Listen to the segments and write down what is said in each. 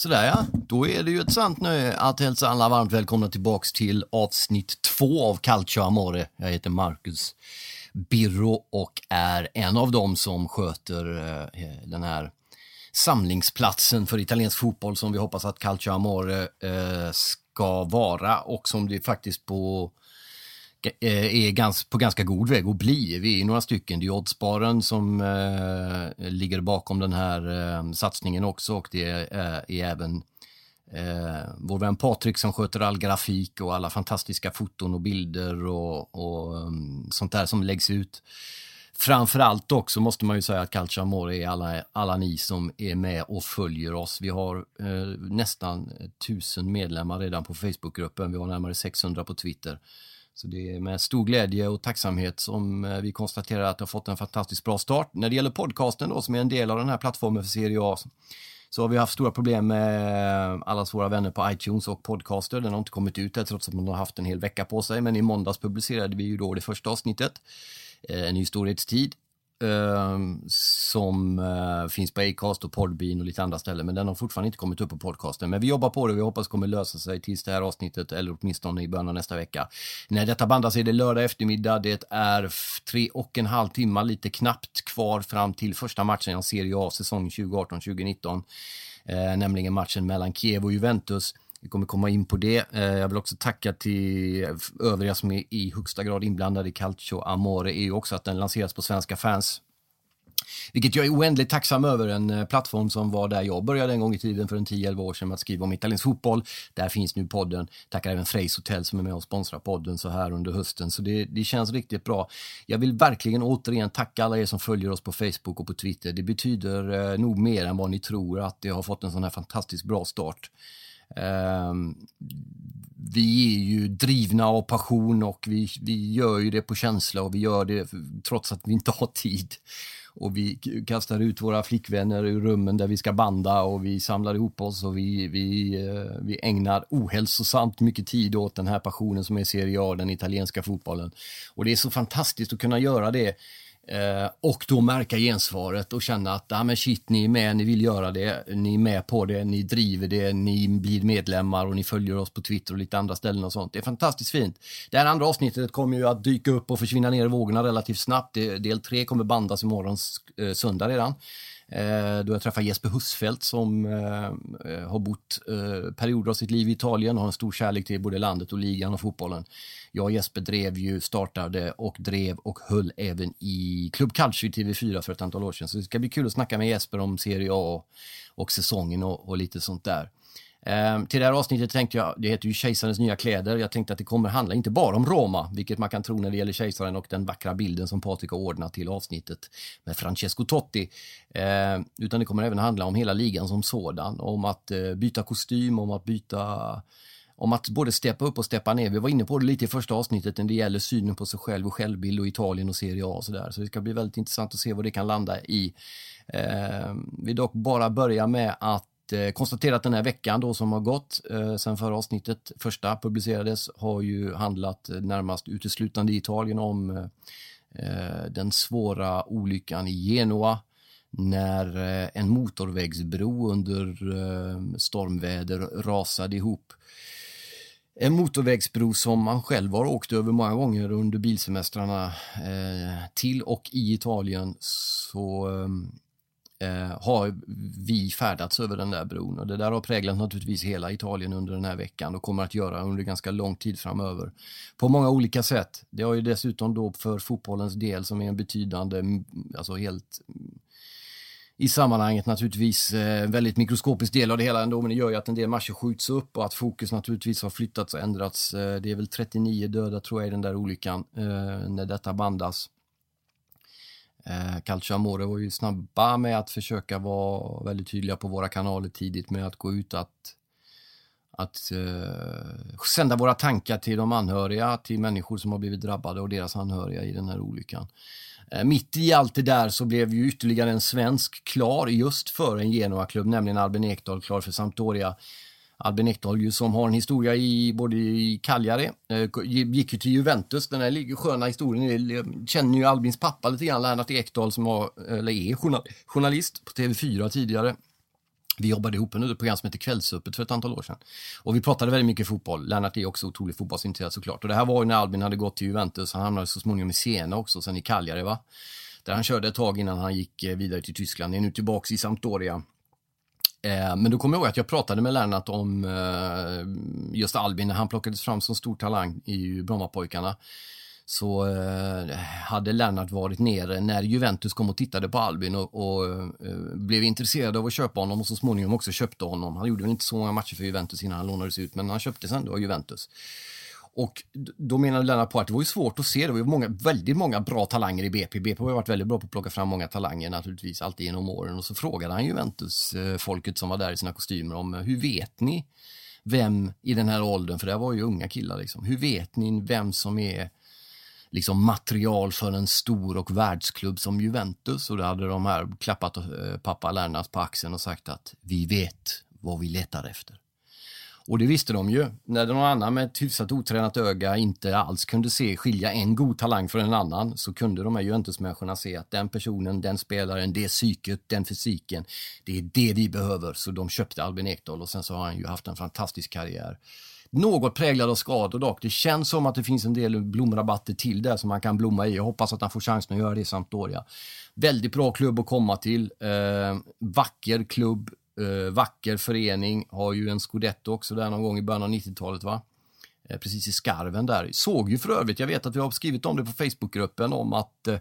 Sådär ja, då är det ju ett sant nöje att hälsa alla varmt välkomna tillbaks till avsnitt två av Calcio Amore. Jag heter Marcus Birro och är en av dem som sköter eh, eh den här samlingsplatsen för italiensk fotboll som vi hoppas att Calcio Amore eh, ska vara och som det faktiskt på eh, Eh, är gans, på ganska god väg att bli. Vi är några stycken. Det är Oddsbaren som eh, ligger bakom den här eh, satsningen också och det är, eh, är även eh, vår vän Patrik som sköter all grafik och alla fantastiska foton och bilder och, och um, sånt där som läggs ut. Framförallt också måste man ju säga att Calcia Amore är alla, alla ni som är med och följer oss. Vi har eh, nästan tusen medlemmar redan på Facebookgruppen. Vi har närmare 600 på Twitter. Så det är med stor glädje och tacksamhet som eh, vi konstaterar att det har fått en fantastiskt bra start. När det gäller podcasten då, som är en del av den här plattformen för Serie A, så har vi haft stora problem med eh, alla våra vänner på iTunes och Podcaster. Den har inte kommit ut än trots att man har haft en hel vecka på sig. Men i måndags publicerade vi ju då det första avsnittet, eh, En ny storhetstid, Ehm, som eh, finns på Acast och Podbean och lite andra ställen, men den har fortfarande inte kommit upp på podcasten. Men vi jobbar på det och vi hoppas kommer lösa sig tills det här avsnittet, eller åtminstone i början av nästa vecka. När detta bandas är det lördag eftermiddag, det är tre och en halv timme, lite knappt kvar fram till första matchen i Serie A säsong 2018-2019, eh, nämligen matchen mellan Kiev och Juventus. Vi kommer komma in på det. Eh, jag vill också tacka till övriga som är i högsta grad inblandade i Calcio Amore, är ju också att den lanseras på svenska fans. Vilket jag är oändligt tacksam över, en eh, plattform som var där jag började en gång i tiden för en 10-11 år sedan med att skriva om italiensk fotboll. Där finns nu podden. Tackar även Freys Hotel som är med och sponsrar podden så här under hösten. Så det, det känns riktigt bra. Jag vill verkligen återigen tacka alla er som följer oss på Facebook och på Twitter. Det betyder eh, nog mer än vad ni tror att det har fått en sån här fantastiskt bra start. Ehm, vi är ju drivna av passion och vi, vi gör ju det på känsla och vi gör det trots att vi inte har tid. Och vi kastar ut våra flickvänner ur rummen där vi ska banda och vi samlar ihop oss och vi, vi, eh, vi ägnar ohälsosamt mycket tid åt den här passionen som är Serie A, den italienska fotbollen. Och det är så fantastiskt att kunna göra det Eh, och då märka gensvaret och känna att ah, men shit, ni är med, ni vill göra det, ni är med på det, ni driver det, ni blir medlemmar och ni följer oss på Twitter och lite andra ställen och sånt. Det är fantastiskt fint. Det här andra avsnittet kommer ju att dyka upp och försvinna ner i vågorna relativt snabbt. Del tre kommer bandas imorgon eh, söndag redan. Eh, då jag träffar Jesper Husfeldt som eh, eh, har bott eh, perioder av sitt liv i Italien och har en stor kärlek till både landet och ligan och fotbollen. Jag och Jesper drev ju, startade och drev och höll även i Club Calcio i TV4 för ett antal år sedan. Så det ska bli kul att snacka med Jesper om Serie A och, och säsongen och, och lite sånt där. Eh, till det här avsnittet tänkte jag, det heter ju Kejsarens nya kläder, jag tänkte att det kommer handla inte bara om Roma, vilket man kan tro när det gäller kejsaren och den vackra bilden som Patrik har ordnat till avsnittet med Francesco Totti. Eh, utan det kommer även handla om hela ligan som sådan, om att eh, byta kostym, om att byta om att både steppa upp och steppa ner. Vi var inne på det lite i första avsnittet när det gäller synen på sig själv och självbild och Italien och Serie A och sådär. Så det ska bli väldigt intressant att se vad det kan landa i. Eh, vi dock bara börja med att Eh, konstaterat den här veckan då som har gått eh, sen förra avsnittet, första publicerades, har ju handlat eh, närmast uteslutande i Italien om eh, eh den svåra olyckan i Genua när eh, en motorvägsbro under eh, stormväder rasade ihop. En motorvägsbro som man själv har åkt över många gånger under bilsemestrarna eh, till och i Italien så eh, har vi färdats över den där bron och det där har präglat naturligtvis hela Italien under den här veckan och kommer att göra under ganska lång tid framöver. På många olika sätt. Det har ju dessutom då för fotbollens del som är en betydande, alltså helt i sammanhanget naturligtvis eh, väldigt mikroskopisk del av det hela ändå, men det gör ju att en del matcher skjuts upp och att fokus naturligtvis har flyttats och ändrats. Eh, det är väl 39 döda tror jag i den där olyckan eh, när detta bandas. Eh, Calcio Amore var ju snabba med att försöka vara väldigt tydliga på våra kanaler tidigt med att gå ut att att eh, sända våra tankar till de anhöriga, till människor som har blivit drabbade och deras anhöriga i den här olyckan. Eh, mitt i allt det där så blev ju ytterligare en svensk klar just för en Genoa-klubb, nämligen Albin Ekdal klar för Sampdoria. Albin Ekdal ju som har en historia i både i Cagliari, eh, gick ju till Juventus. Den här sköna historien, känner ju Albins pappa lite grann, Lennart Ekdal som var, eller är journalist på TV4 tidigare. Vi jobbade ihop under ett program som heter Kvällsöppet för ett antal år sedan. Och vi pratade väldigt mycket fotboll. Lennart är också otroligt fotbollsintresserad såklart. Och det här var ju när Albin hade gått till Juventus. Han hamnade så småningom i Siena också, sen i Cagliari va. Där han körde ett tag innan han gick eh, vidare till Tyskland. Är nu tillbaks i Sampdoria. Eh, men då kommer jag ihåg att jag pratade med Lennart om eh, just Albin när han plockades fram som stor talang i Brommapojkarna så eh, hade Lennart varit nere när Juventus kom och tittade på Albin och, och blev intresserad av att köpa honom och så småningom också köpte honom. Han gjorde väl inte så många matcher för Juventus innan han lånades ut, men han köptes ändå av Juventus. Och då menade Lennart på att det var ju svårt att se, det var ju många, väldigt många bra talanger i BP. BP har varit väldigt bra på att plocka fram många talanger naturligtvis, alltid genom åren. Och så frågade han Juventus-folket som var där i sina kostymer om hur vet ni vem i den här åldern, för det var ju unga killar liksom, hur vet ni vem som är liksom material för en stor och världsklubb som Juventus och då hade de här klappat eh, pappa Lennart på axeln och sagt att vi vet vad vi letar efter. Och det visste de ju. När någon annan med ett hyfsat otränat öga inte alls kunde se skilja en god talang från en annan så kunde de här Juventus-människorna se att den personen, den spelaren, det psyket, den fysiken, det är det vi behöver. Så de köpte Albin Ekdal och sen så har han ju haft en fantastisk karriär något präglad av skador dock. Det känns som att det finns en del blomrabatter till där som man kan blomma i. Jag hoppas att han får chansen att göra det i Sampdoria. Väldigt bra klubb att komma till. Eh, vacker klubb, eh, vacker förening. Har ju en scudetto också där någon gång i början av 90-talet va? Eh, precis i skarven där. Såg ju för övrigt, jag vet att vi har skrivit om det på Facebookgruppen om att eh,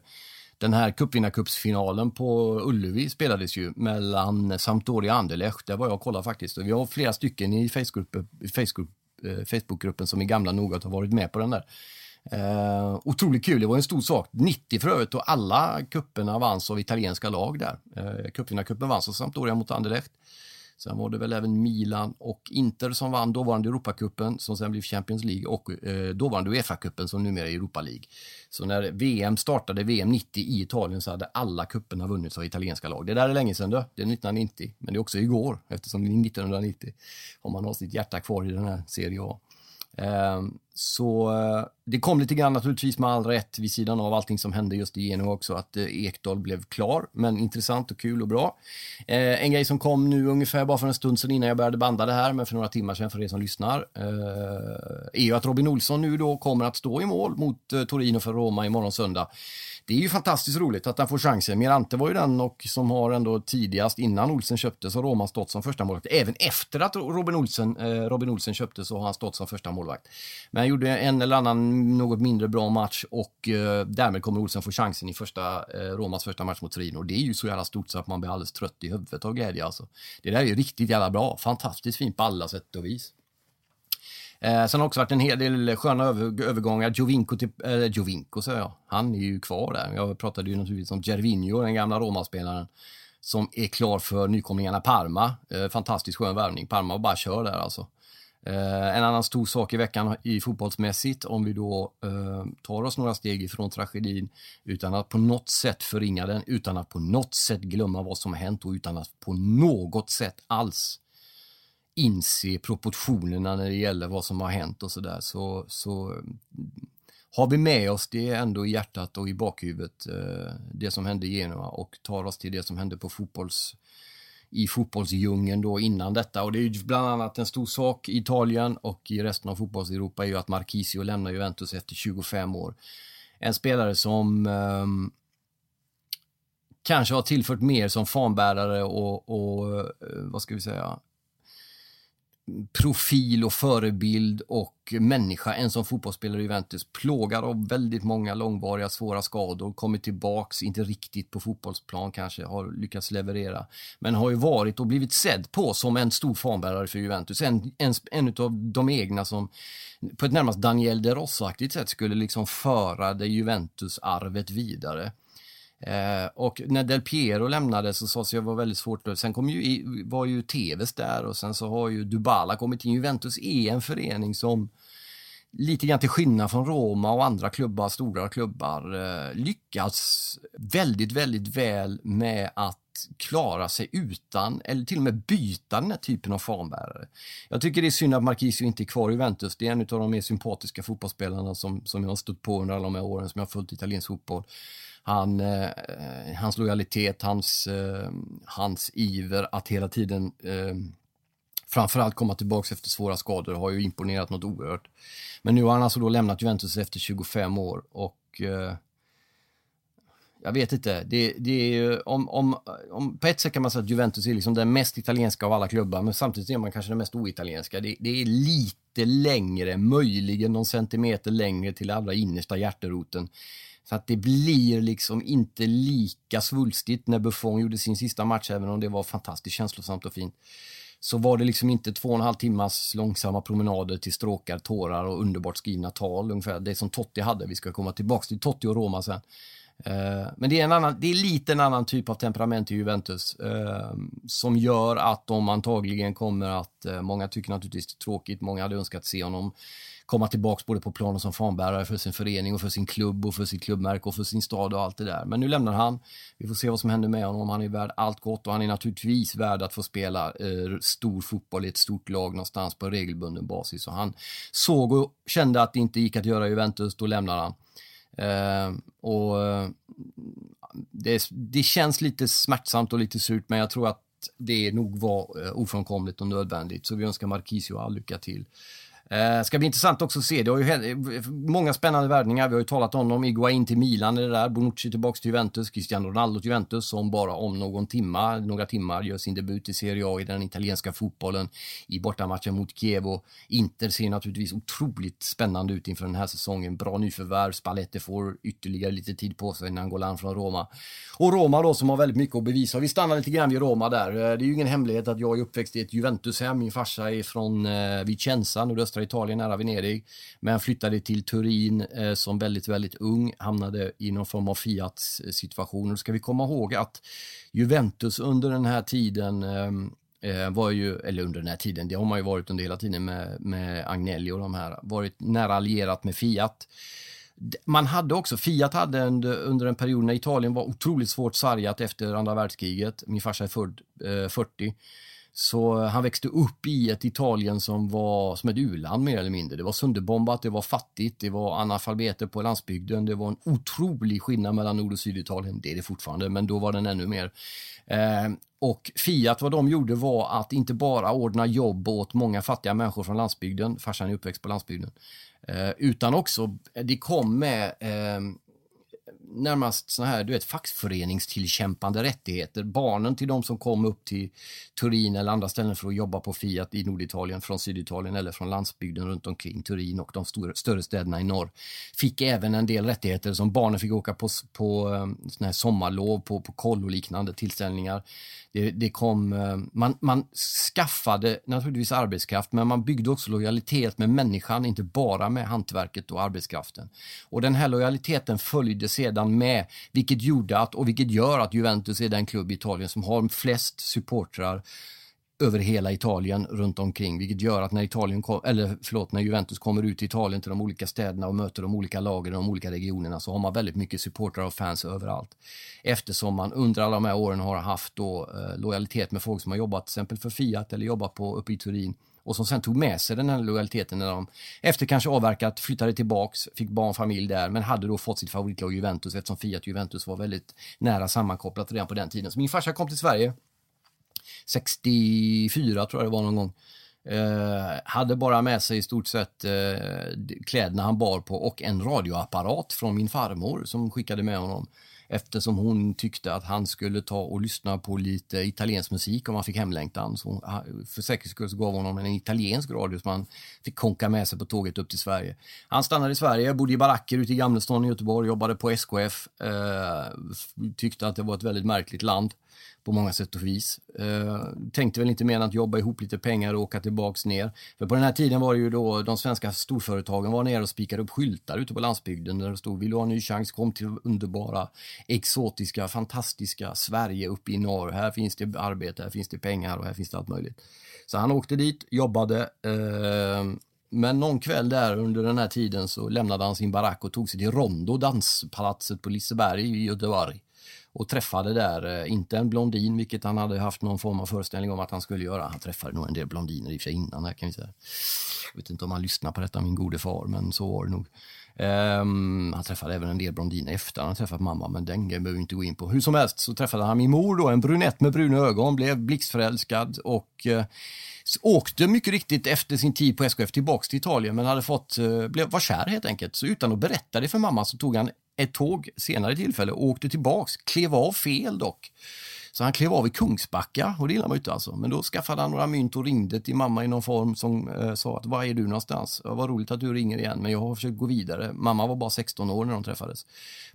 den här cupvinnarcupsfinalen på Ullevi spelades ju mellan Sampdoria och Anderlecht. Där var jag och kollade faktiskt. Vi har flera stycken i Facebookgruppen, eh, Facebookgruppen som är gamla nog att ha varit med på den där. Eh, otroligt kul, det var en stor sak. 90 för övrigt och alla kupperna vanns av italienska lag där. Eh, Cupvinnarcupen vanns av Sampdoria mot Anderlecht. Sen var det väl även Milan och Inter som vann dåvarande Europacupen som sen blev Champions League och eh, dåvarande Uefa-cupen som numera är Europa League. Så när VM startade, VM 90 i Italien, så hade alla cuperna vunnits av italienska lag. Det där är länge sedan då, det är 1990, men det är också igår eftersom det är 1990 Om man har sitt hjärta kvar i den här Serie A. Ehm, så eh, det kom lite grann naturligtvis med all rätt vid sidan av allting som hände just i Genua också att eh, Ekdal blev klar. Men intressant och kul och bra. Eh, en grej som kom nu ungefär bara för en stund sedan innan jag började banda det här, men för några timmar sedan för er som lyssnar, är ju att Robin Olsson nu då kommer att stå i mål mot Torino för Roma imorgon söndag det är ju fantastiskt roligt att han får chansen. Mirante var ju den och som har ändå tidigast innan Olsen köptes har Roman stått som första målvakt. Även efter att Robin Olsen, eh, Robin Olsen köptes så har han stått som första målvakt. Men han gjorde en eller annan något mindre bra match och eh, därmed kommer Olsen få chansen i första, eh, Romas första match mot Torino. Det är ju så jävla stort så att man blir alldeles trött i huvudet av glädje alltså. Det där är ju riktigt jävla bra. Fantastiskt fint på alla sätt och vis. Eh, sen har det också varit en hel del sköna över, övergångar. Jovinko, till, eh, Jovinko säger jag. Han är ju kvar där. Jag pratade ju naturligtvis om Gervinho, den gamla Roma-spelaren som är klar för nykomlingarna Parma. Eh, fantastiskt skön värvning. Parma bara kör där alltså. Eh, en annan stor sak i veckan i fotbollsmässigt, om vi då eh, tar oss några steg ifrån tragedin utan att på något sätt förringa den, utan att på något sätt glömma vad som har hänt och utan att på något sätt alls inse proportionerna när det gäller vad som har hänt och sådär så, så har vi med oss det ändå i hjärtat och i bakhuvudet, eh, det som hände i Genua och tar oss till det som hände på fotbolls i fotbollsdjungeln då innan detta och det är ju bland annat en stor sak i Italien och i resten av fotbollseuropa är ju att Marquisio lämnar Juventus efter 25 år. En spelare som eh, kanske har tillfört mer som fanbärare och, och eh, vad ska vi säga, profil och förebild och människa än som fotbollsspelare i Juventus. Plågad av väldigt många långvariga svåra skador, kommit tillbaks, inte riktigt på fotbollsplan kanske, har lyckats leverera. Men har ju varit och blivit sedd på som en stor fanbärare för Juventus. En, en, en av de egna som på ett närmast Daniel de Rosso-aktigt sätt skulle liksom föra det Juventus-arvet vidare. Eh, och när Del Piero lämnade så sades det var väldigt svårt. Sen kom ju, var ju Tevez där och sen så har ju Dubala kommit in. Juventus är en förening som lite grann till skillnad från Roma och andra klubbar, stora klubbar, eh, lyckats väldigt, väldigt väl med att klara sig utan eller till och med byta den här typen av fanbärare. Jag tycker det är synd att Marquisio inte är kvar i Juventus. Det är en av de mer sympatiska fotbollsspelarna som, som jag har stött på under alla de här åren som jag har följt italiensk fotboll. Han, eh, hans lojalitet, hans, eh, hans iver att hela tiden eh, framförallt komma tillbaka efter svåra skador har ju imponerat något oerhört. Men nu har han alltså då lämnat Juventus efter 25 år och eh, jag vet inte. Det, det är ju, om, om, om, på ett sätt kan man säga att Juventus är liksom den mest italienska av alla klubbar, men samtidigt är man kanske den mest oitalienska. Det, det är lite längre, möjligen någon centimeter längre till allra innersta hjärteroten. Så att det blir liksom inte lika svulstigt när Buffon gjorde sin sista match, även om det var fantastiskt känslosamt och fint. Så var det liksom inte två och en halv timmas långsamma promenader till stråkar, tårar och underbart skrivna tal, ungefär det som Totti hade. Vi ska komma tillbaka till Totti och Roma sen. Eh, men det är, en annan, det är lite en annan typ av temperament i Juventus eh, som gör att de antagligen kommer att, eh, många tycker naturligtvis det är tråkigt, många hade önskat se honom komma tillbaka både på planen som fanbärare för sin förening och för sin klubb och för sitt klubbmärke och för sin stad och allt det där. Men nu lämnar han. Vi får se vad som händer med honom. Han är värd allt gott och han är naturligtvis värd att få spela eh, stor fotboll i ett stort lag någonstans på regelbunden basis. Och han såg och kände att det inte gick att göra Juventus, då lämnar han. Eh, och eh, det, det, känns lite smärtsamt och lite surt, men jag tror att det nog var eh, ofrånkomligt och nödvändigt. Så vi önskar Marquisio all lycka till. Eh, ska bli intressant också att se. Det har ju många spännande värvningar. Vi har ju talat om dem. Iguain till Milan är det där. Bonucci tillbaks till Juventus. Cristiano Ronaldo till Juventus som bara om någon timma, några timmar gör sin debut i Serie A i den italienska fotbollen i bortamatchen mot Chievo. Inter ser naturligtvis otroligt spännande ut inför den här säsongen. Bra nyförvärv. Spalletti får ytterligare lite tid på sig innan han går land från Roma. Och Roma då som har väldigt mycket att bevisa. Vi stannar lite grann vid Roma där. Eh, det är ju ingen hemlighet att jag är uppväxt i ett Juventus-hem. Min farsa är från eh, Vicenza, nordöstra östra Italien, nära Venedig. Men flyttade till Turin eh, som väldigt, väldigt ung, hamnade i någon form av Fiat-situation. Och ska vi komma ihåg att Juventus under den här tiden eh, eh var ju, eller under den här tiden, det har man ju varit under hela tiden med, med Agnelli och de här, varit nära allierat med Fiat. Man hade också, Fiat hade under, under en period när Italien var otroligt svårt sargat efter andra världskriget, min farsa är född eh, 40, så eh, han växte upp i ett Italien som var som ett u-land mer eller mindre. Det var sönderbombat, det var fattigt, det var analfabeter på landsbygden. Det var en otrolig skillnad mellan Nord och Syditalien. Det är det fortfarande, men då var den ännu mer. Eh, och Fiat, vad de gjorde var att inte bara ordna jobb åt många fattiga människor från landsbygden, farsan är uppväxt på landsbygden, eh, utan också, eh, det kom med eh, närmast såna här, du vet, fackföreningstillkämpande rättigheter. Barnen till de som kom upp till Turin eller andra ställen för att jobba på Fiat i Norditalien, från Syditalien eller från landsbygden runt omkring Turin och de stora, större städerna i norr, fick även en del rättigheter som barnen fick åka på, på eh, såna här sommarlov, på, på koll och liknande tillställningar. Det, det kom, eh, man, man skaffade naturligtvis arbetskraft, men man byggde också lojalitet med människan, inte bara med hantverket och arbetskraften. Och den här lojaliteten följde sedan med, vilket gjorde att, och vilket gör att Juventus är den klubb i Italien som har flest supportrar över hela Italien runt omkring, vilket gör att när Italien kom, eller förlåt, när Juventus kommer ut i Italien till de olika städerna och möter de olika lagen i de olika regionerna så har man väldigt mycket supportrar och fans överallt. Eftersom man under alla de här åren har haft då, eh, lojalitet med folk som har jobbat till exempel för Fiat eller jobbat på, uppe i Turin och som sen tog med sig den här lojaliteten när de efter kanske avverkat flyttade tillbaks, fick barn, familj där men hade då fått sitt favoritlag Juventus eftersom Fiat Juventus var väldigt nära sammankopplat redan på den tiden. Så min farsa kom till Sverige 64 tror jag det var någon gång. Eh, hade bara med sig i stort sett eh, kläderna han bar på och en radioapparat från min farmor som skickade med honom eftersom hon tyckte att han skulle ta och lyssna på lite italiensk musik om han fick hemlängtan. Så för säkerhets skull gav hon honom en italiensk radio som han fick konka med sig på tåget upp till Sverige. Han stannade i Sverige, bodde i baracker ute i Gamlestan i Göteborg, jobbade på SKF, eh, tyckte att det var ett väldigt märkligt land på många sätt och vis. Eh, tänkte väl inte mer än att jobba ihop lite pengar och åka tillbaks ner. För på den här tiden var det ju då de svenska storföretagen var nere och spikade upp skyltar ute på landsbygden där det stod vill du ha en ny chans, kom till underbara, exotiska, fantastiska Sverige uppe i norr. Här finns det arbete, här finns det pengar och här finns det allt möjligt. Så han åkte dit, jobbade eh, men någon kväll där under den här tiden så lämnade han sin barack och tog sig till Rondo, danspalatset på Liseberg i Göteborg och träffade där, eh, inte en blondin, vilket han hade haft någon form av föreställning om att han skulle göra. Han träffade nog en del blondiner i och för sig innan här kan vi säga. Jag vet inte om han lyssnar på detta, min gode far, men så var det nog. Um, han träffade även en del blondiner efter han träffat mamma, men den grejen behöver vi inte gå in på. Hur som helst så träffade han min mor då, en brunett med bruna ögon, blev blixtförälskad och uh, åkte mycket riktigt efter sin tid på SKF tillbaks till Italien men hade fått, uh, blev, var kär helt enkelt. Så utan att berätta det för mamma så tog han ett tåg senare tillfälle och åkte tillbaks, klev av fel dock. Så han klev av i Kungsbacka och det gillar man inte alltså. Men då skaffade han några mynt och ringde till mamma i någon form som eh, sa att var är du någonstans? Ja, vad roligt att du ringer igen men jag har försökt gå vidare. Mamma var bara 16 år när de träffades.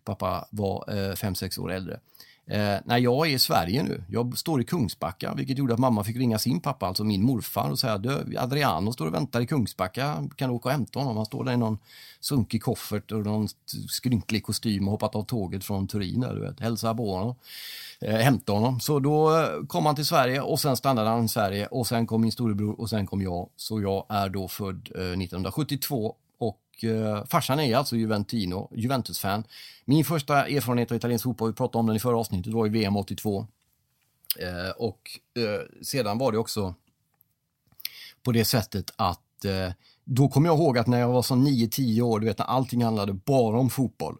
Pappa var 5-6 eh, år äldre. Eh, när jag är i Sverige nu, jag står i Kungsbacka, vilket gjorde att mamma fick ringa sin pappa, alltså min morfar, och säga du, Adriano står och väntar i Kungsbacka, kan du åka och hämta honom? Han står där i någon sunkig koffert och någon skrynklig kostym och hoppat av tåget från Turin, där, du vet, hälsa på honom, eh, hämta honom. Så då eh, kom han till Sverige och sen stannade han i Sverige och sen kom min storebror och sen kom jag. Så jag är då född eh, 1972 eh, farsan är alltså Juventino, Juventus-fan. Min första erfarenhet av italiensk fotboll, vi pratade om den i förra avsnittet, var i VM 82. Eh, och eh, sedan var det också på det sättet att eh, då kommer jag ihåg att när jag var så 9-10 år, du vet när allting handlade bara om fotboll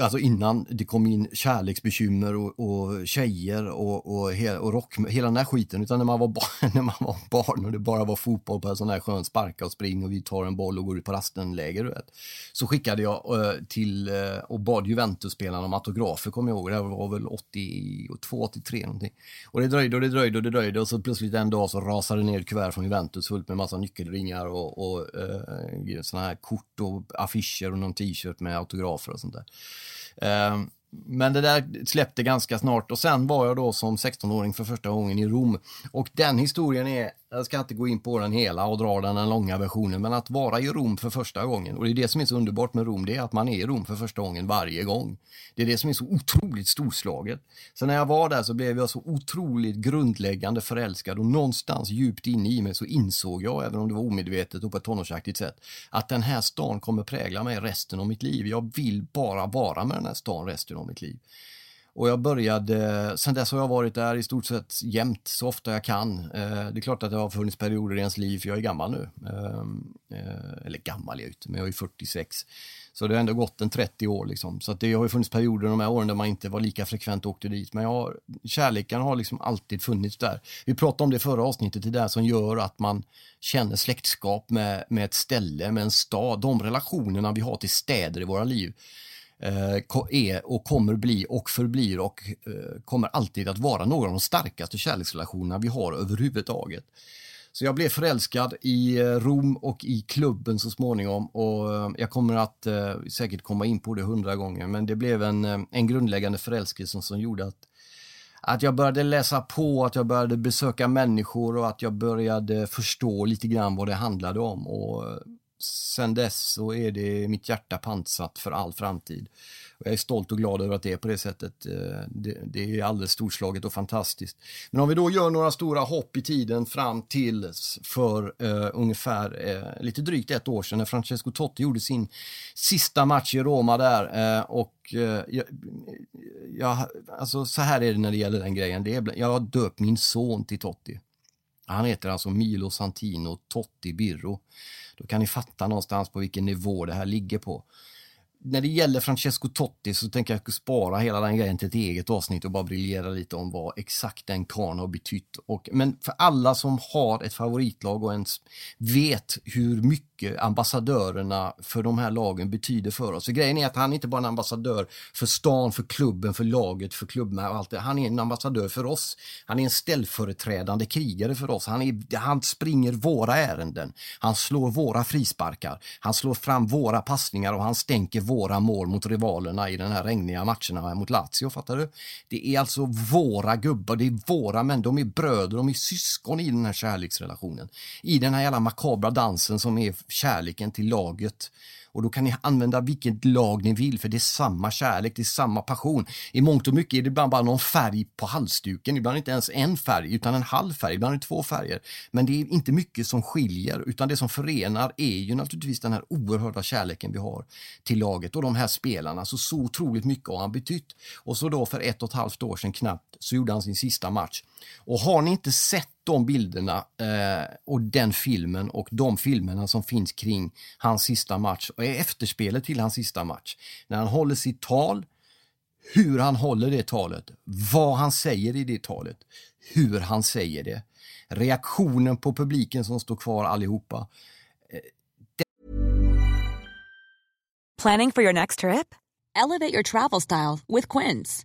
Alltså innan det kom in kärleksbekymmer och, och tjejer och, och, he, och rock, hela den här skiten. Utan när man, var barn, när man var barn och det bara var fotboll på en sån här skön sparka och spring och vi tar en boll och går ut på rastenläger. Du vet. Så skickade jag uh, till uh, och bad Juventus-spelarna om autografer, kommer jag ihåg. Det var väl 82, 83 någonting. Och det dröjde och det dröjde och det dröjde och så plötsligt en dag så rasade det ner ett kuvert från Juventus fullt med massa nyckelringar och, och uh, såna här kort och affischer och någon t-shirt med autografer och sånt där. Ehm, men det där släppte ganska snart och sen var jag då som 16-åring för första gången i Rom. Och den historien är jag ska inte gå in på den hela och dra den, den långa versionen, men att vara i Rom för första gången, och det är det som är så underbart med Rom, det är att man är i Rom för första gången varje gång. Det är det som är så otroligt storslaget. Så när jag var där så blev jag så otroligt grundläggande förälskad och någonstans djupt inne i mig så insåg jag, även om det var omedvetet och på ett tonårsaktigt sätt, att den här stan kommer prägla mig resten av mitt liv. Jag vill bara vara med den här stan resten av mitt liv. Och jag började, sen dess har jag varit där i stort sett jämt, så ofta jag kan. Eh, det är klart att det har funnits perioder i ens liv, för jag är gammal nu. Ehm, eh, eller gammal är jag inte, men jag är 46. Så det har ändå gått en 30 år liksom. Så det har ju funnits perioder de här åren där man inte var lika frekvent och åkte dit. Men jag har, kärleken har liksom alltid funnits där. Vi pratade om det förra avsnittet, det där som gör att man känner släktskap med, med ett ställe, med en stad. De relationerna vi har till städer i våra liv Eh, är och kommer bli och förblir och eh, kommer alltid att vara några av de starkaste kärleksrelationerna vi har överhuvudtaget. Så jag blev förälskad i eh, Rom och i klubben så småningom och jag kommer att säkert komma in på det hundra gånger men det blev en, en grundläggande förälskelse som gjorde att, att jag började läsa på, att jag började besöka människor och att jag började förstå lite grann vad det handlade om. Och sen dess så är det mitt hjärta pantsatt för all framtid. Och jag är stolt och glad över att det är på det sättet. Eh, det, det, är alldeles storslaget och fantastiskt. Men om vi då gör några stora hopp i tiden fram till för uh, ungefär uh, lite drygt ett år sedan när Francesco Totti gjorde sin sista match i Roma där uh, och jag, jag, alltså så här är det när det gäller den grejen. Det är, jag har döpt min son till Totti. Han heter alltså Milo Santino Totti Birro. Då kan ni fatta någonstans på vilken nivå det här ligger på när det gäller Francesco Totti så tänker jag spara hela den grejen till ett eget avsnitt och bara briljera lite om vad exakt den karln har betytt. Och, men för alla som har ett favoritlag och ens vet hur mycket ambassadörerna för de här lagen betyder för oss. För grejen är att han inte bara är en ambassadör för stan, för klubben, för laget, för klubben och allt det. Han är en ambassadör för oss. Han är en ställföreträdande krigare för oss. Han, är, han springer våra ärenden. Han slår våra frisparkar. Han slår fram våra passningar och han stänker våra mål mot rivalerna i den här regniga matcherna mot Lazio, fattar du? Det är alltså våra gubbar, det är våra män, de är bröder, de är syskon i den här kärleksrelationen. I den här jävla makabra dansen som är kärleken till laget och då kan ni använda vilket lag ni vill för det är samma kärlek, det är samma passion. I mångt och mycket är det ibland bara någon färg på halsduken, ibland inte ens en färg utan en halv färg, ibland är det två färger. Men det är inte mycket som skiljer utan det som förenar är ju naturligtvis den här oerhörda kärleken vi har till laget och de här spelarna. Så, så otroligt mycket har han betytt. Och så då för ett och ett halvt år sedan knappt så gjorde han sin sista match. Och har ni inte sett de bilderna eh, och den filmen och de filmerna som finns kring hans sista match och efterspelet till hans sista match. När han håller sitt tal, hur han håller det talet, vad han säger i det talet, hur han säger det, reaktionen på publiken som står kvar allihopa. Eh, Planning for your next trip? Elevate your travel style with Quince.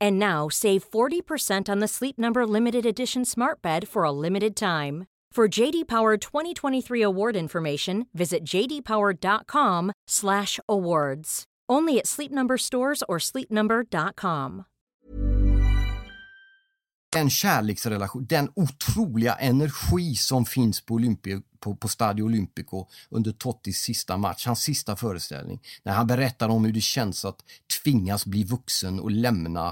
And now save 40% on the Sleep Number limited edition Smart Bed for a limited time. For JD Power 2023 award information, visit jdpower.com/awards. Only at Sleep Number stores or sleepnumber.com. Kärleksrelation, den otroliga energi som finns på, Olympi, på, på Stadio Olimpico under Tottis sista match, hans sista föreställning. När han berättar om hur det känns att tvingas bli vuxen och lämna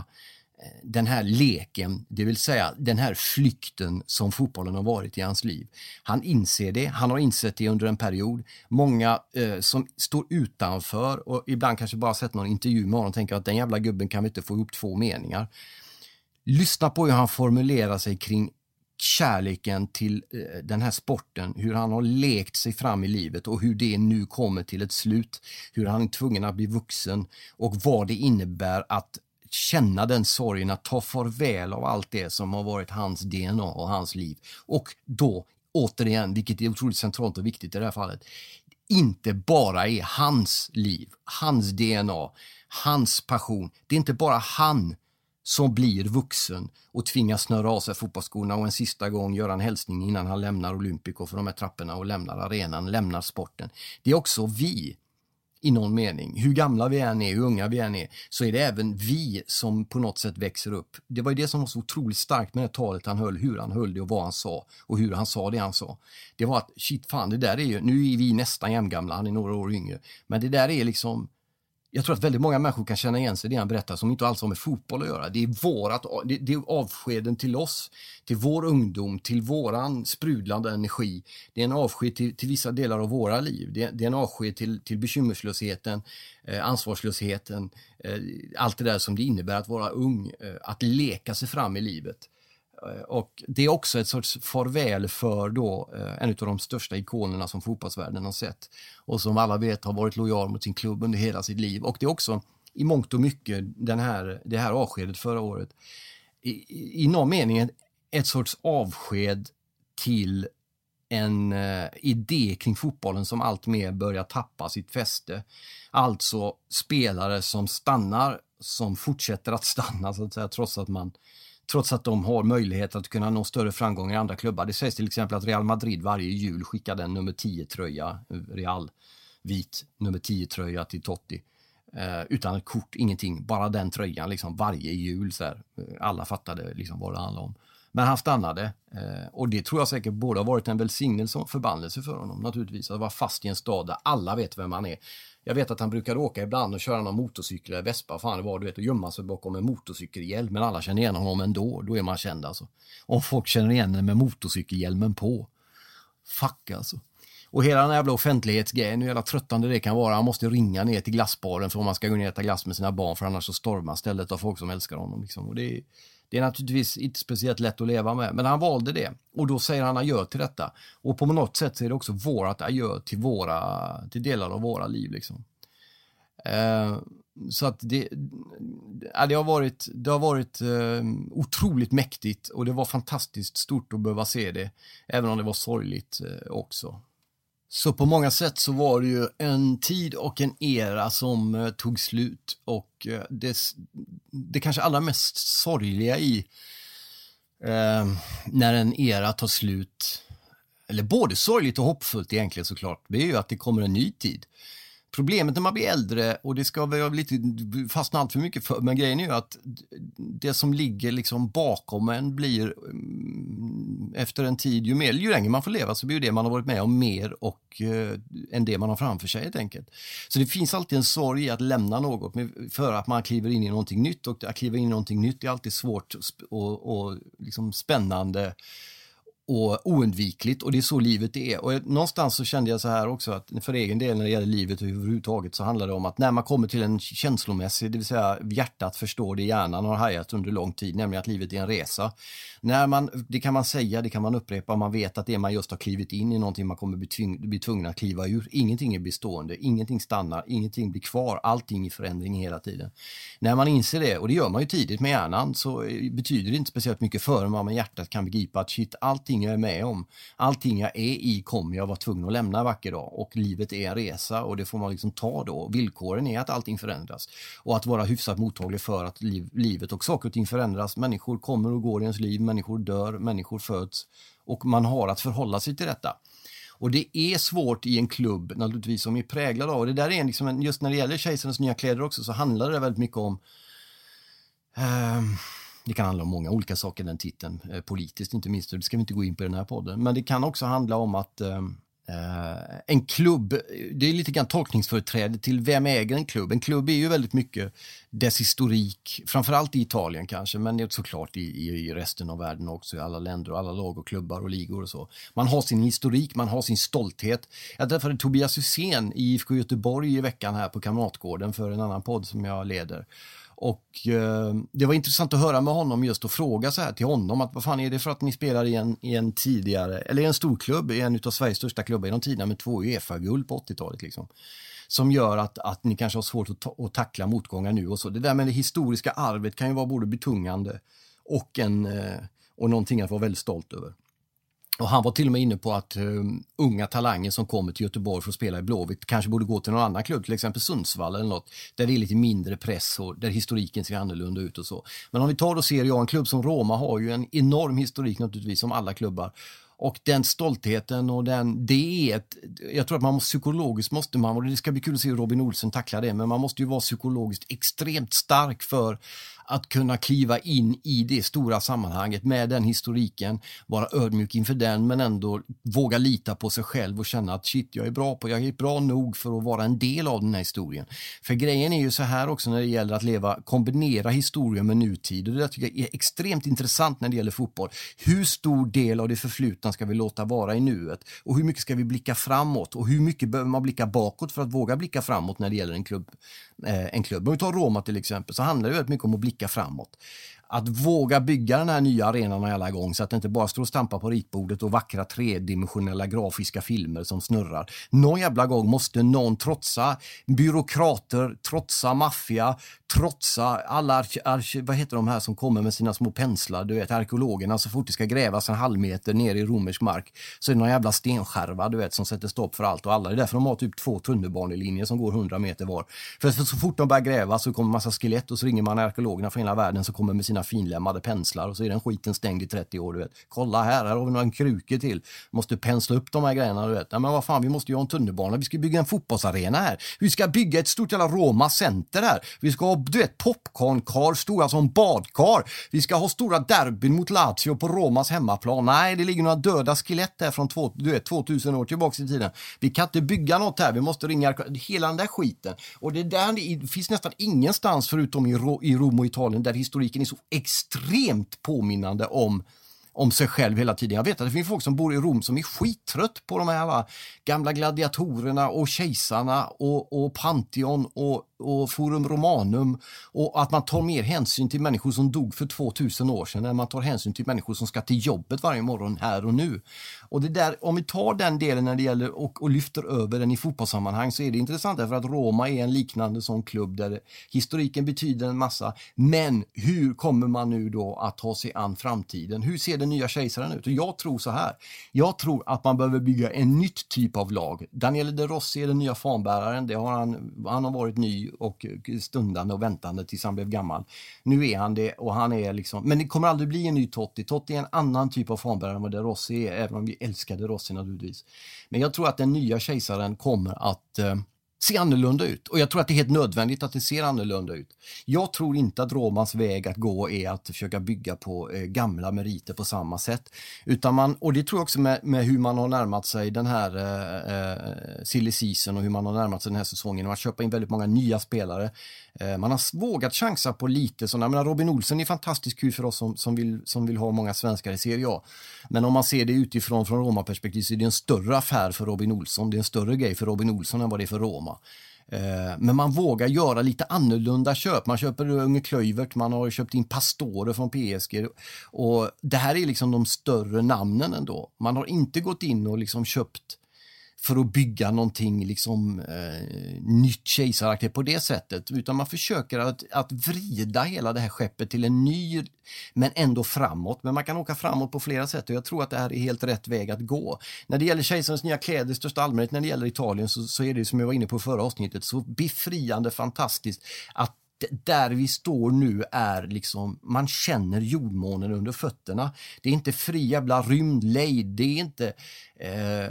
eh, den här leken, det vill säga den här flykten som fotbollen har varit i hans liv. Han inser det, han har insett det under en period. Många eh, som står utanför och ibland kanske bara sett någon intervju med honom och tänker att den jävla gubben kan vi inte få ihop två meningar. Lyssna på hur han formulerar sig kring kärleken till eh, den här sporten, hur han har lekt sig fram i livet och hur det nu kommer till ett slut. Hur han är tvungen att bli vuxen och vad det innebär att känna den sorgen, att ta farväl av allt det som har varit hans DNA och hans liv. Och då, återigen, vilket är otroligt centralt och viktigt i det här fallet, inte bara är hans liv, hans DNA, hans passion. Det är inte bara han som blir vuxen och tvingas snöra av sig fotbollsskorna och en sista gång göra en hälsning innan han lämnar Olympico för de här trapporna och lämnar arenan, lämnar sporten. Det är också vi i någon mening. Hur gamla vi än är, hur unga vi än är, så är det även vi som på något sätt växer upp. Det var ju det som var så otroligt starkt med det talet han höll, hur han höll det och vad han sa och hur han sa det han sa. Det var att shit fan, det där är ju, nu är vi nästan jämngamla, han är några år yngre, men det där är liksom jag tror att väldigt många människor kan känna igen sig i det han berättar som inte alls har med fotboll att göra. Det är, vårat, det, är avskeden till oss, till vår ungdom, till våran sprudlande energi. Det är en avsked till, till vissa delar av våra liv. Det, det är en avsked till, till bekymmerslösheten, eh, ansvarslösheten, eh, allt det där som det innebär att vara ung, eh, att leka sig fram i livet. Eh, och det är också ett sorts farväl för då eh, en av de största ikonerna som fotbollsvärlden har sett och som alla vet har varit lojal mot sin klubb under hela sitt liv. Och det är också i mångt och mycket den här, det här avskedet förra året i, i någon mening ett sorts avsked till en eh, idé kring fotbollen som allt mer börjar tappa sitt fäste. Alltså spelare som stannar, som fortsätter att stanna så att säga, trots att man trots att de har möjlighet att kunna nå större framgångar i andra klubbar. Det sägs till exempel att Real Madrid varje jul skickade en nummer 10-tröja, eh, Real vit nummer 10-tröja till Totti. Eh, utan ett kort, ingenting, bara den tröjan liksom varje jul. Så här. Alla fattade liksom vad det handlade om. Men han stannade eh, och det tror jag säkert både har varit en välsignelse och förbannelse för honom naturligtvis. Att vara fast i en stad där alla vet vem han är. Jag vet att han brukade åka ibland och köra någon motorcykel eller Vespa, fan det var, du vet, och gömma sig bakom en motorcykelhjälm. Men alla känner igen honom ändå, då är man känd alltså. Om folk känner igen en med motorcykelhjälmen på. Fuck alltså. Och hela den här jävla offentlighetsgrejen, hur jävla tröttande det kan vara. Han måste ringa ner till glassbaren för om man ska gå ner och äta glass med sina barn för annars så stormar stället av folk som älskar honom. Liksom. Och det är, det är naturligtvis inte speciellt lätt att leva med, men han valde det och då säger han adjö till detta. Och på något sätt så är det också vårat adjö till, våra, till delar av våra liv. Liksom. Eh, så att det, det har varit, det har varit eh, otroligt mäktigt och det var fantastiskt stort att behöva se det, även om det var sorgligt eh, också. Så på många sätt så var det ju en tid och en era som eh, tog slut och eh, det, det kanske allra mest sorgliga i eh, när en era tar slut, eller både sorgligt och hoppfullt egentligen såklart, det är ju att det kommer en ny tid. Problemet när man blir äldre, och det ska vi lite fastna allt för mycket för, men grejen är ju att det som ligger liksom bakom en blir mm, efter en tid, ju, mer, ju längre man får leva så blir det man har varit med om mer och eh, än det man har framför sig helt enkelt. Så det finns alltid en sorg i att lämna något för att man kliver in i någonting nytt och att kliva in i någonting nytt är alltid svårt och, och liksom spännande och oundvikligt och det är så livet är. Och någonstans så kände jag så här också att för egen del när det gäller livet överhuvudtaget så handlar det om att när man kommer till en känslomässig, det vill säga hjärtat förstår det hjärnan har hajat under lång tid, nämligen att livet är en resa. När man, det kan man säga, det kan man upprepa, man vet att det man just har klivit in i någonting man kommer bli, tving, bli tvungen att kliva ur. Ingenting är bestående, ingenting stannar, ingenting blir kvar, allting är förändring hela tiden. När man inser det, och det gör man ju tidigt med hjärnan, så eh, betyder det inte speciellt mycket förrän man med hjärtat kan begripa att shit, allting allting jag är med om, allting jag är i kommer jag vara tvungen att lämna en vacker dag och livet är en resa och det får man liksom ta då. Villkoren är att allting förändras och att vara hyfsat mottaglig för att liv, livet och saker och ting förändras. Människor kommer och går i ens liv, människor dör, människor föds och man har att förhålla sig till detta. Och det är svårt i en klubb naturligtvis som är präglad av, och det där är liksom, just när det gäller Kejsarens nya kläder också så handlar det väldigt mycket om eh, det kan handla om många olika saker, den titeln, eh, politiskt inte minst, det ska vi inte gå in på i den här podden. Men det kan också handla om att eh, eh, en klubb, det är lite grann tolkningsföreträde till vem äger en klubb? En klubb är ju väldigt mycket dess historik, framförallt i Italien kanske, men såklart i, i, resten av världen också, i alla länder och alla lag och klubbar och ligor och så. Man har sin historik, man har sin stolthet. Jag träffade Tobias Hysén i IFK Göteborg i veckan här på Kamratgården för en annan podd som jag leder. Och eh, det var intressant att höra med honom just och fråga så här till honom att vad fan är det för att ni spelar i en, i en tidigare, eller i en storklubb, i en av Sveriges största klubbar genom tiderna med två Uefa-guld på 80-talet liksom. Som gör att, att ni kanske har svårt att, ta, att tackla motgångar nu och så. Det där med det historiska arvet kan ju vara både betungande och, en, eh, och någonting att vara väldigt stolt över. Och han var till och med inne på att um, unga talanger som kommer till Göteborg för att spela i Blåvitt kanske borde gå till någon annan klubb, till exempel Sundsvall eller något, där det är lite mindre press och där historiken ser annorlunda ut och så. Men om vi tar och ser, ja, en klubb som Roma har ju en enorm historik naturligtvis som alla klubbar och den stoltheten och den, det är ett, jag tror att man måste, psykologiskt måste man, och det ska bli kul att se hur Robin Olsen tacklar det, men man måste ju vara psykologiskt extremt stark för att kunna kliva in i det stora sammanhanget med den historiken, vara ödmjuk inför den men ändå våga lita på sig själv och känna att shit, jag är bra på, jag är bra nog för att vara en del av den här historien. För grejen är ju så här också när det gäller att leva, kombinera historien med nutid och det tycker jag är extremt intressant när det gäller fotboll. Hur stor del av det förflutna ska vi låta vara i nuet och hur mycket ska vi blicka framåt och hur mycket behöver man blicka bakåt för att våga blicka framåt när det gäller en klubb? Eh, en klubb. Om vi tar Roma till exempel så handlar det väldigt mycket om att blicka framåt att våga bygga den här nya arenan alla gång så att det inte bara står och stampar på ritbordet och vackra tredimensionella grafiska filmer som snurrar. Någon jävla gång måste någon trotsa byråkrater, trotsa maffia, trotsa alla arke, arke, vad heter de här som kommer med sina små penslar, du vet arkeologerna så fort det ska grävas en halv meter ner i romersk mark så är det någon jävla stenskärva du vet som sätter stopp för allt och alla. Det är därför de har typ två tunnelbanelinjer som går 100 meter var. För så fort de börjar gräva så kommer massa skelett och så ringer man arkeologerna från hela världen som kommer med sina finlämmade penslar och så är den skiten stängd i 30 år. Du vet. Kolla här, här har vi några krukor till. Måste pensla upp de här grejerna. Du vet. Ja, men vad fan, vi måste ju ha en tunnelbana. Vi ska bygga en fotbollsarena här. Vi ska bygga ett stort jävla Roma center här. Vi ska ha du vet, popcornkar stora som badkar. Vi ska ha stora derbyn mot Lazio på Romas hemmaplan. Nej, det ligger några döda skelett där från två, du vet, 2000 år tillbaka i tiden. Vi kan inte bygga något här. Vi måste ringa hela den där skiten. Och det där det finns nästan ingenstans förutom i, i Rom och Italien där historiken är så extremt påminnande om om sig själv hela tiden. Jag vet att det finns folk som bor i Rom som är skittrött på de här gamla gladiatorerna och kejsarna och, och Pantheon och, och Forum Romanum och att man tar mer hänsyn till människor som dog för 2000 år sedan än man tar hänsyn till människor som ska till jobbet varje morgon här och nu. Och det där, om vi tar den delen när det gäller och, och lyfter över den i fotbollssammanhang så är det intressant därför att Roma är en liknande sån klubb där historiken betyder en massa. Men hur kommer man nu då att ta sig an framtiden? Hur ser den nya kejsaren ut? Och jag tror så här. Jag tror att man behöver bygga en nytt typ av lag. Daniele De Rossi är den nya fanbäraren. Det har han, han har varit ny och stundande och väntande tills han blev gammal. Nu är han det och han är liksom, men det kommer aldrig bli en ny Totti. Totti är en annan typ av fanbärare än vad De Rossi är, även om vi älskade Rossi naturligtvis. Men jag tror att den nya kejsaren kommer att eh, se annorlunda ut. Och jag tror att det är helt nödvändigt att det ser annorlunda ut. Jag tror inte att Romans väg att gå är att försöka bygga på eh, gamla meriter på samma sätt. Utan man, och det tror jag också med, med hur man har närmat sig den här eh, eh silly season och hur man har närmat sig den här säsongen. Man köper in väldigt många nya spelare. Eh, man har vågat chansa på lite sådana, menar Robin Olsen är fantastiskt kul för oss som, som, vill, som vill ha många svenskar i Serie A. Men om man ser det utifrån från Roma-perspektiv så är det en större affär för Robin Olsson. Det är en större grej för Robin Olsson än vad det är för Roma. Eh, men man vågar göra lite annorlunda köp. Man köper Unge Klövert, man har köpt in Pastore från PSG. Och det här är liksom de större namnen ändå. Man har inte gått in och liksom köpt för att bygga någonting liksom eh, nytt kejsaraktigt på det sättet utan man försöker att, att vrida hela det här skeppet till en ny men ändå framåt. Men man kan åka framåt på flera sätt och jag tror att det här är helt rätt väg att gå. När det gäller kejsarens nya kläder i största allmänhet när det gäller Italien så, så är det som jag var inne på förra avsnittet så befriande fantastiskt att där vi står nu är liksom, man känner jordmånen under fötterna. Det är inte fri jävla rymdlejd, det är inte eh,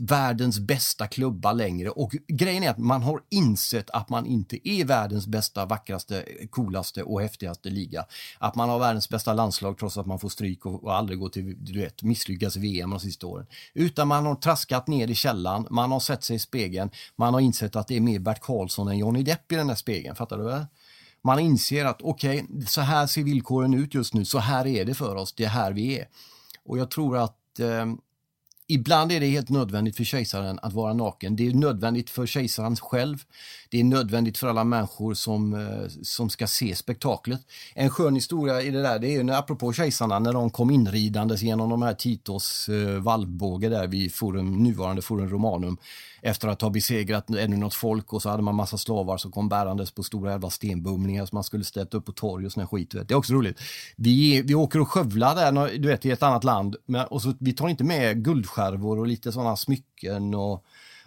världens bästa klubba längre. Och grejen är att man har insett att man inte är världens bästa, vackraste, coolaste och häftigaste liga. Att man har världens bästa landslag trots att man får stryk och, och aldrig går till, du vet, misslyckas i VM de sista åren. Utan man har traskat ner i källan, man har sett sig i spegeln, man har insett att det är mer Bert Karlsson än Johnny Depp i den där spegeln, fattar du? Väl? Man inser att okej, okay, så här ser villkoren ut just nu, så här är det för oss, det är här vi är. Och jag tror att eh, Ibland är det helt nödvändigt för kejsaren att vara naken. Det är nödvändigt för kejsaren själv. Det är nödvändigt för alla människor som, eh, som ska se spektaklet. En skön historia i det där, det är ju när apropå kejsarna, när de kom inridandes genom de här Titos eh, vallbåge där vid forum, nuvarande Forum Romanum efter att ha besegrat ännu något folk och så hade man massa slavar som kom bärandes på stora jävla stenbumlingar som man skulle ställt upp på torg och sån skit. Det är också roligt. Vi, vi åker och skövlar där, du vet, i ett annat land och så, vi tar inte med guldskärvor och lite sådana smycken och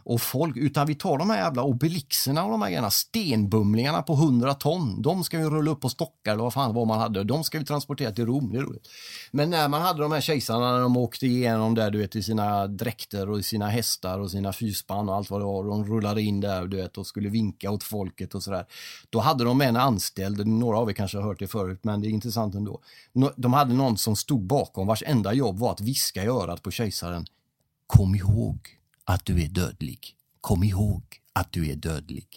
och folk, utan vi tar de här jävla obelixerna och de här gärna stenbumlingarna på 100 ton, de ska vi rulla upp på stockar eller vad fan vad man hade, de ska vi transportera till Rom, det är roligt. Men när man hade de här kejsarna, när de åkte igenom där du vet i sina dräkter och sina hästar och sina fyrspann och allt vad det var, de rullade in där du vet och skulle vinka åt folket och sådär. Då hade de en anställd, några av er kanske har hört det förut, men det är intressant ändå. De hade någon som stod bakom vars enda jobb var att viska i örat på kejsaren. Kom ihåg att du är dödlig. Kom ihåg att du är dödlig.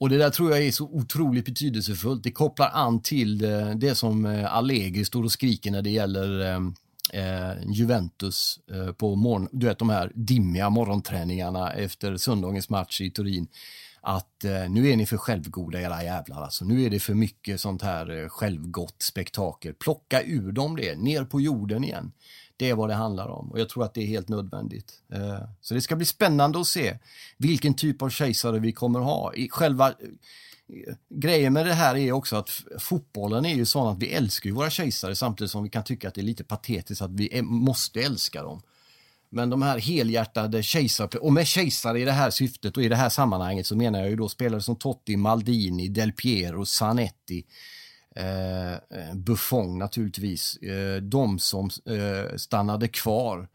Och det där tror jag är så otroligt betydelsefullt. Det kopplar an till det som eh, Allegri står och skriker när det gäller eh, eh, Juventus eh, på morgon, du vet de här dimmiga morgonträningarna efter söndagens match i Turin. Att eh, nu är ni för självgoda era jävlar alltså. Nu är det för mycket sånt här eh, självgott spektakel. Plocka ur dem det, ner på jorden igen. Det är vad det handlar om och jag tror att det är helt nödvändigt. Eh, så det ska bli spännande att se vilken typ av kejsare vi kommer ha. Själva eh, grejen med det här är också att fotbollen är ju sån att vi älskar våra kejsare samtidigt som vi kan tycka att det är lite patetiskt att vi måste älska dem. Men de här helhjärtade kejsare, och med kejsare i det här syftet och i det här sammanhanget så menar jag ju då spelare som Totti, Maldini, Del Piero, Zanetti, Eh, Buffon naturligtvis, eh, de som eh, stannade kvar,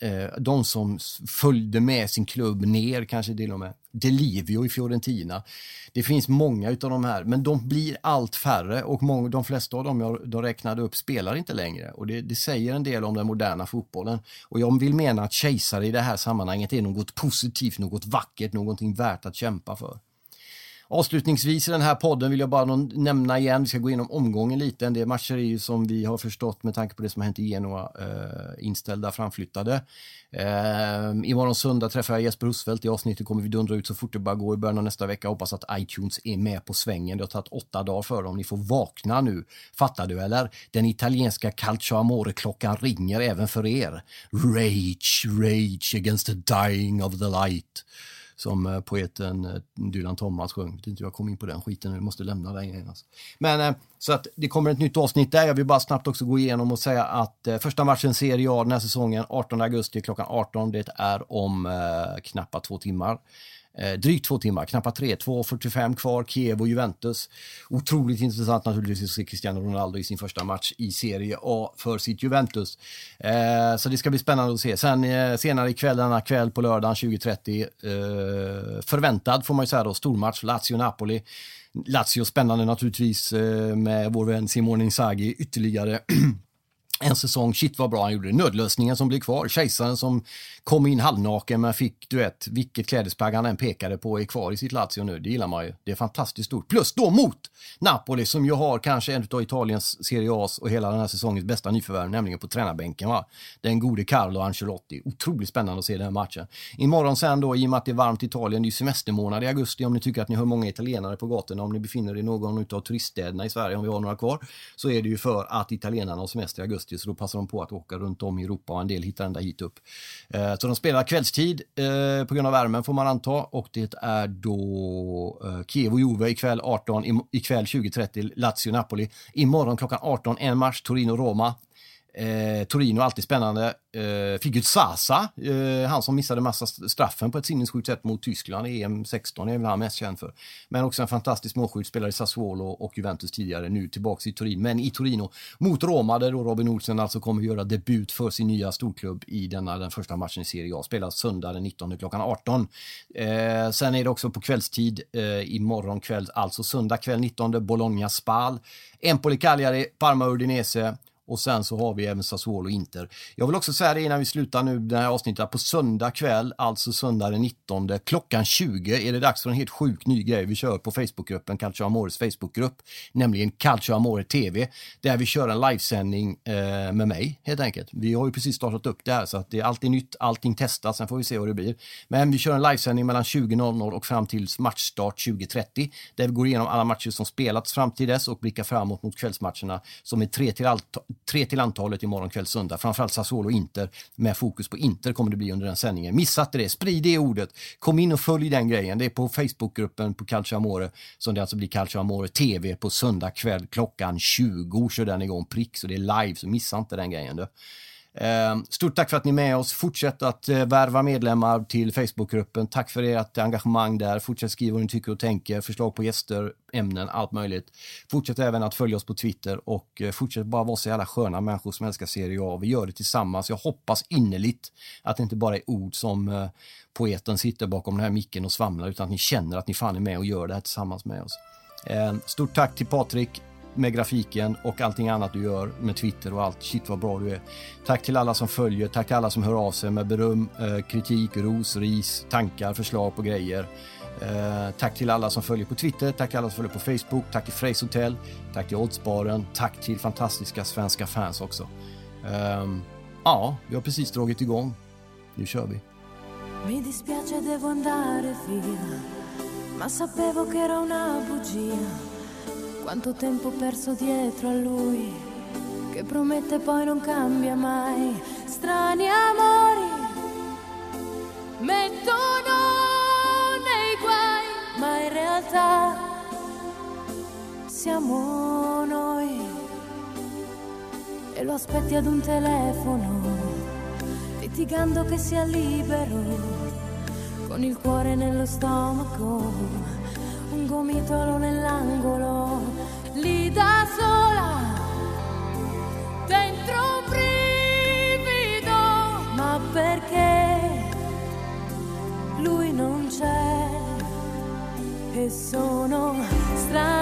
eh, de som följde med sin klubb ner kanske till och med. Delivio i Fiorentina. Det finns många utav de här, men de blir allt färre och många, de flesta av dem jag de räknade upp spelar inte längre och det, det, säger en del om den moderna fotbollen. Och jag vill mena att kejsare i det här sammanhanget är något positivt, något vackert, någonting värt att kämpa för. Avslutningsvis i den här podden vill jag bara nämna igen, vi ska gå igenom omgången lite. En del matcher är ju som vi har förstått med tanke på det som har hänt i Genoa eh, inställda, framflyttade. Eh, imorgon söndag träffar jag Jesper Husfeldt. I avsnittet kommer vi dundra ut så fort det bara går i början av nästa vecka. Hoppas att iTunes är med på svängen. Det har tagit åtta dagar för dem. Ni får vakna nu. Fattar du eller? Den italienska Calcio Amore-klockan ringer även för er. Rage, rage against the dying of the light som eh, poeten eh, Dylan Thomas sjöng. Jag vet inte hur jag kom in på den skiten, jag måste lämna den grejen. Alltså. Men eh, så att det kommer ett nytt avsnitt där. Jag vill bara snabbt också gå igenom och säga att första matchen Serie A den här säsongen 18 augusti klockan 18. Det är om knappa två timmar. Eh, drygt två timmar, knappt tre, 2.45 kvar, Kiev och Juventus. Otroligt intressant naturligtvis att se Cristiano Ronaldo i sin första match i Serie A för sitt Juventus. Eh, så det ska bli spännande att se. Sen eh, senare ikväll, denna kväll på lördagen 20.30, eh, förväntad får man ju säga då, stormatch, Lazio-Napoli. Lazio spännande naturligtvis eh, med vår vän Simone Inzaghi ytterligare en säsong, shit vad bra han gjorde. Nödlösningen som blev kvar, kejsaren som kom in halvnaken men fick, du vet, vilket klädesplagg han än pekade på är kvar i sitt Lazio nu. Det gillar man ju. Det är fantastiskt stort. Plus då mot Napoli som ju har kanske en av Italiens Serie A's och hela den här säsongens bästa nyförvärv, nämligen på tränarbänken. Va? Den gode Carlo Ancelotti. Otroligt spännande att se den här matchen. Imorgon sen då, i och med att det är varmt i Italien, det är semestermånad i augusti, om ni tycker att ni hör många italienare på gatorna, om ni befinner er i någon av turiststäderna i Sverige, om vi har några kvar, så är det ju för att italienarna har semester i augusti, så då passar de på att åka runt om i Europa och en del hittar ända hit upp. Eh, så de spelar kvällstid eh, på grund av värmen får man anta och det är då eh, Kiev och Juve ikväll 18, ikväll 20.30 Lazio-Napoli. Imorgon klockan 18 en match Torino-Roma. Eh, Torino alltid spännande. Eh, fick ut Sasa, eh, han som missade massa straffen på ett sinnessjukt sätt mot Tyskland i EM 16 är väl han mest känd för. Men också en fantastisk målskytt, spelare i Sassuolo och Juventus tidigare, nu tillbaks i Turin. Men i Torino mot Roma där då Robin Olsen alltså kommer att göra debut för sin nya storklubb i denna den första matchen i Serie A. Spelas söndag den 19 klockan 18. Eh, sen är det också på kvällstid eh, imorgon kväll, alltså söndag kväll 19 Bologna Spal, Empoli Cagliari, Parma Udinese och sen så har vi även Sassuolo Inter. Jag vill också säga det innan vi slutar nu det här avsnittet, på söndag kväll, alltså söndag den 19, klockan 20 är det dags för en helt sjuk ny grej vi kör på Facebookgruppen, Calcio Amores Facebookgrupp, nämligen Calcio Amore TV, där vi kör en livesändning eh, med mig helt enkelt. Vi har ju precis startat upp det här så att det är alltid nytt, allting testas, sen får vi se vad det blir. Men vi kör en livesändning mellan 20.00 och fram till matchstart 20.30, där vi går igenom alla matcher som spelats fram till dess och blickar framåt mot kvällsmatcherna som är tre till allt tre till antalet imorgon kväll söndag. Framförallt Sassuolo och Inter med fokus på Inter kommer det bli under den sändningen. Missa inte det, sprid det ordet. Kom in och följ den grejen. Det är på Facebookgruppen på Calcio Amore som det alltså blir Calcio Amore TV på söndag kväll klockan 20 kör den igång prick så det är live så missa inte den grejen. Du. Eh, stort tack för att ni är med oss. Fortsätt att eh, värva medlemmar till Facebookgruppen. Tack för ert engagemang där. Fortsätt skriva vad ni tycker och tänker, förslag på gäster, ämnen, allt möjligt. Fortsätt även att följa oss på Twitter och eh, fortsätt bara vara så jävla sköna människor som älskar Serie A. Vi gör det tillsammans. Jag hoppas innerligt att det inte bara är ord som poeten sitter bakom den här micken och svamlar utan att ni känner att ni fan är med och gör det här tillsammans med oss. Stort tack till Patrik med grafiken och allting annat du gör med Twitter och allt. Shit vad bra du är. Tack till alla som följer, tack till alla som hör av sig med beröm, eh, kritik, ros, ris, tankar, förslag på grejer. Eh, tack till alla som följer på Twitter, tack till alla som följer på Facebook, tack till Freys Hotel, tack till Oddsbaren, tack till fantastiska svenska fans också. Ehm, ja, vi har precis dragit igång. Nu kör vi. Mi dispiace devo andare via Ma sapevo che era una bugia Quanto tempo perso dietro a lui, che promette poi non cambia mai. Strani amori mettono nei guai, ma in realtà siamo noi. E lo aspetti ad un telefono, litigando che sia libero, con il cuore nello stomaco gomitolo nell'angolo, lì da sola, dentro un brivido, ma perché lui non c'è? E sono strani